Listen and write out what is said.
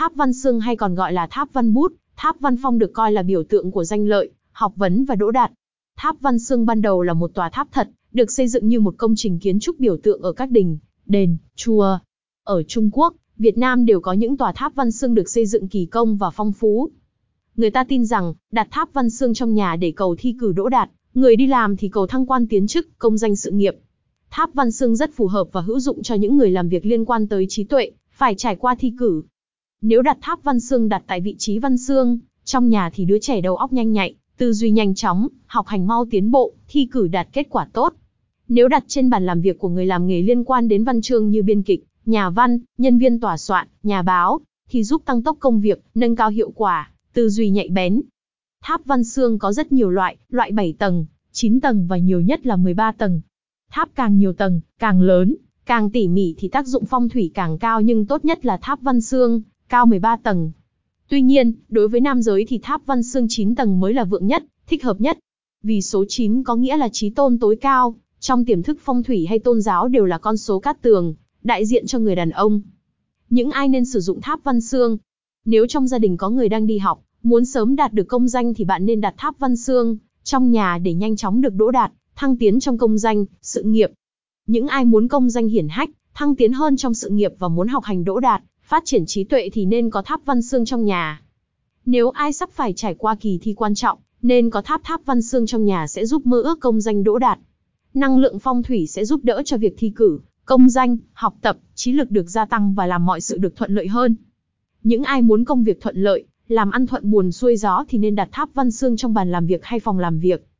Tháp Văn Xương hay còn gọi là Tháp Văn Bút, Tháp Văn Phong được coi là biểu tượng của danh lợi, học vấn và đỗ đạt. Tháp Văn Xương ban đầu là một tòa tháp thật, được xây dựng như một công trình kiến trúc biểu tượng ở các đình, đền, chùa. Ở Trung Quốc, Việt Nam đều có những tòa tháp Văn Xương được xây dựng kỳ công và phong phú. Người ta tin rằng, đặt tháp Văn Xương trong nhà để cầu thi cử đỗ đạt, người đi làm thì cầu thăng quan tiến chức, công danh sự nghiệp. Tháp Văn Xương rất phù hợp và hữu dụng cho những người làm việc liên quan tới trí tuệ, phải trải qua thi cử. Nếu đặt tháp Văn Xương đặt tại vị trí Văn Xương, trong nhà thì đứa trẻ đầu óc nhanh nhạy, tư duy nhanh chóng, học hành mau tiến bộ, thi cử đạt kết quả tốt. Nếu đặt trên bàn làm việc của người làm nghề liên quan đến văn chương như biên kịch, nhà văn, nhân viên tòa soạn, nhà báo, thì giúp tăng tốc công việc, nâng cao hiệu quả, tư duy nhạy bén. Tháp Văn Xương có rất nhiều loại, loại 7 tầng, 9 tầng và nhiều nhất là 13 tầng. Tháp càng nhiều tầng, càng lớn, càng tỉ mỉ thì tác dụng phong thủy càng cao nhưng tốt nhất là tháp Văn Xương, cao 13 tầng. Tuy nhiên, đối với nam giới thì tháp Văn Xương 9 tầng mới là vượng nhất, thích hợp nhất. Vì số 9 có nghĩa là trí tôn tối cao, trong tiềm thức phong thủy hay tôn giáo đều là con số cát tường, đại diện cho người đàn ông. Những ai nên sử dụng tháp Văn Xương? Nếu trong gia đình có người đang đi học, muốn sớm đạt được công danh thì bạn nên đặt tháp Văn Xương trong nhà để nhanh chóng được đỗ đạt, thăng tiến trong công danh, sự nghiệp. Những ai muốn công danh hiển hách, thăng tiến hơn trong sự nghiệp và muốn học hành đỗ đạt, phát triển trí tuệ thì nên có tháp Văn Xương trong nhà. Nếu ai sắp phải trải qua kỳ thi quan trọng, nên có tháp tháp Văn Xương trong nhà sẽ giúp mơ ước công danh đỗ đạt. Năng lượng phong thủy sẽ giúp đỡ cho việc thi cử, công danh, học tập, trí lực được gia tăng và làm mọi sự được thuận lợi hơn. Những ai muốn công việc thuận lợi, làm ăn thuận buồn xuôi gió thì nên đặt tháp văn xương trong bàn làm việc hay phòng làm việc.